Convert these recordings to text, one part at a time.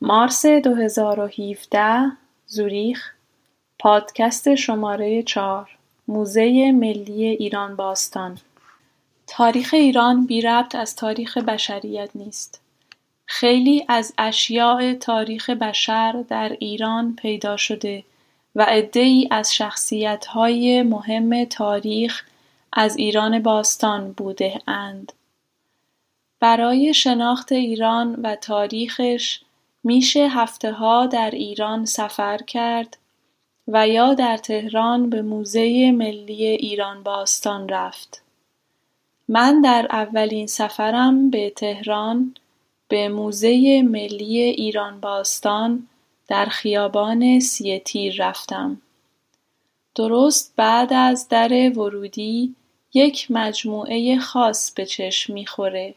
مارس 2017 زوریخ پادکست شماره چهار موزه ملی ایران باستان تاریخ ایران بی ربط از تاریخ بشریت نیست خیلی از اشیاء تاریخ بشر در ایران پیدا شده و عدهای از شخصیتهای مهم تاریخ از ایران باستان بوده اند. برای شناخت ایران و تاریخش میشه ها در ایران سفر کرد و یا در تهران به موزه ملی ایران باستان رفت. من در اولین سفرم به تهران به موزه ملی ایران باستان در خیابان سیتیر رفتم. درست بعد از در ورودی یک مجموعه خاص به چشم می‌خوره.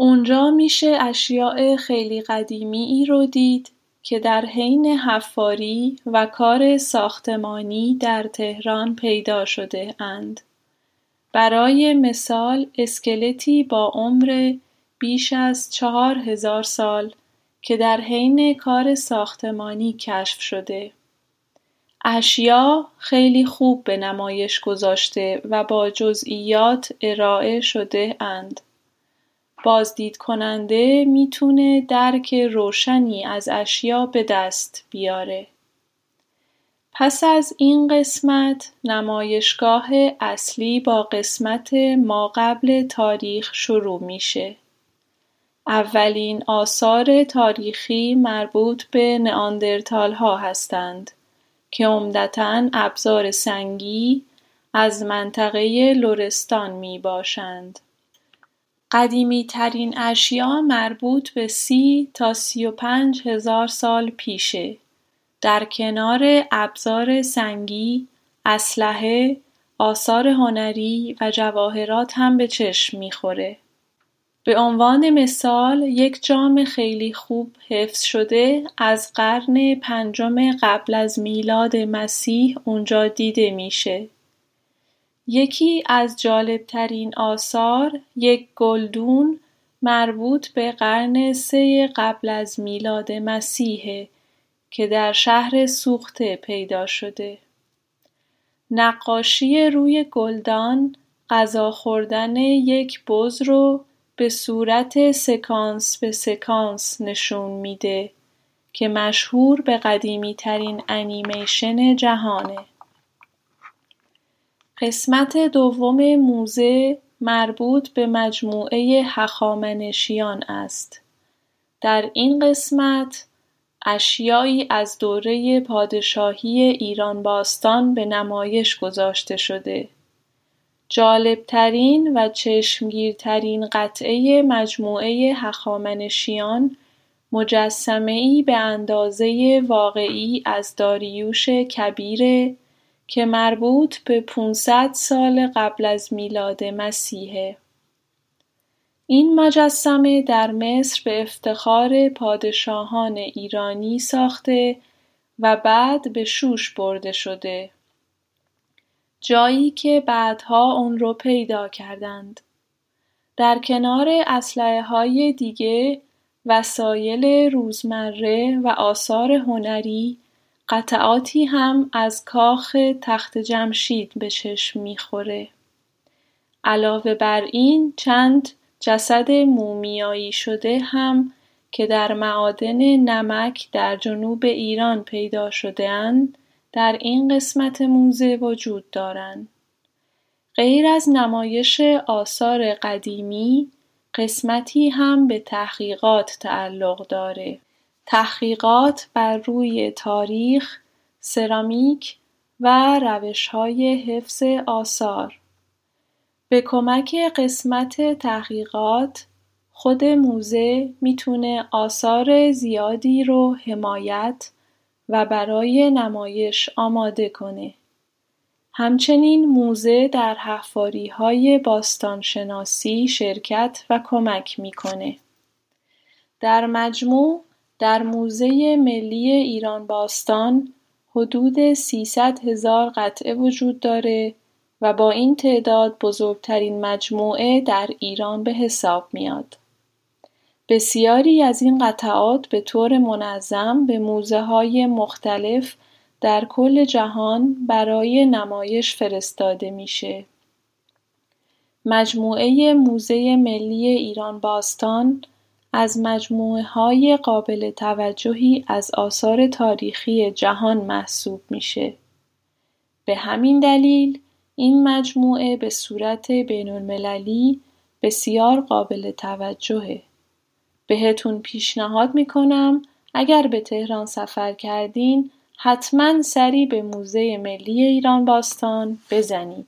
اونجا میشه اشیاء خیلی قدیمی ای رو دید که در حین حفاری و کار ساختمانی در تهران پیدا شده اند. برای مثال اسکلتی با عمر بیش از چهار هزار سال که در حین کار ساختمانی کشف شده. اشیا خیلی خوب به نمایش گذاشته و با جزئیات ارائه شده اند. بازدید کننده می‌تونه درک روشنی از اشیا به دست بیاره. پس از این قسمت نمایشگاه اصلی با قسمت ما قبل تاریخ شروع میشه. اولین آثار تاریخی مربوط به نئاندرتال ها هستند که عمدتا ابزار سنگی از منطقه لرستان می باشند. قدیمی ترین اشیا مربوط به سی تا سی و پنج هزار سال پیشه. در کنار ابزار سنگی، اسلحه، آثار هنری و جواهرات هم به چشم می‌خوره. به عنوان مثال یک جام خیلی خوب حفظ شده از قرن پنجم قبل از میلاد مسیح اونجا دیده میشه. یکی از جالبترین آثار یک گلدون مربوط به قرن سه قبل از میلاد مسیحه که در شهر سوخته پیدا شده. نقاشی روی گلدان غذا خوردن یک بز رو به صورت سکانس به سکانس نشون میده که مشهور به قدیمی ترین انیمیشن جهانه. قسمت دوم موزه مربوط به مجموعه هخامنشیان است. در این قسمت اشیایی از دوره پادشاهی ایران باستان به نمایش گذاشته شده. جالبترین و چشمگیرترین قطعه مجموعه هخامنشیان ای به اندازه واقعی از داریوش کبیره که مربوط به 500 سال قبل از میلاد مسیحه. این مجسمه در مصر به افتخار پادشاهان ایرانی ساخته و بعد به شوش برده شده. جایی که بعدها اون رو پیدا کردند. در کنار اسلحه های دیگه وسایل روزمره و آثار هنری قطعاتی هم از کاخ تخت جمشید به چشم می‌خوره. علاوه بر این چند جسد مومیایی شده هم که در معادن نمک در جنوب ایران پیدا اند در این قسمت موزه وجود دارند. غیر از نمایش آثار قدیمی قسمتی هم به تحقیقات تعلق داره. تحقیقات بر روی تاریخ، سرامیک و روشهای حفظ آثار به کمک قسمت تحقیقات خود موزه می‌تونه آثار زیادی رو حمایت و برای نمایش آماده کنه. همچنین موزه در های باستانشناسی شرکت و کمک می‌کنه. در مجموع در موزه ملی ایران باستان حدود 300 هزار قطعه وجود داره و با این تعداد بزرگترین مجموعه در ایران به حساب میاد. بسیاری از این قطعات به طور منظم به موزه های مختلف در کل جهان برای نمایش فرستاده میشه. مجموعه موزه ملی ایران باستان از مجموعه های قابل توجهی از آثار تاریخی جهان محسوب میشه. به همین دلیل این مجموعه به صورت بین المللی بسیار قابل توجهه. بهتون پیشنهاد می‌کنم اگر به تهران سفر کردین حتما سری به موزه ملی ایران باستان بزنید.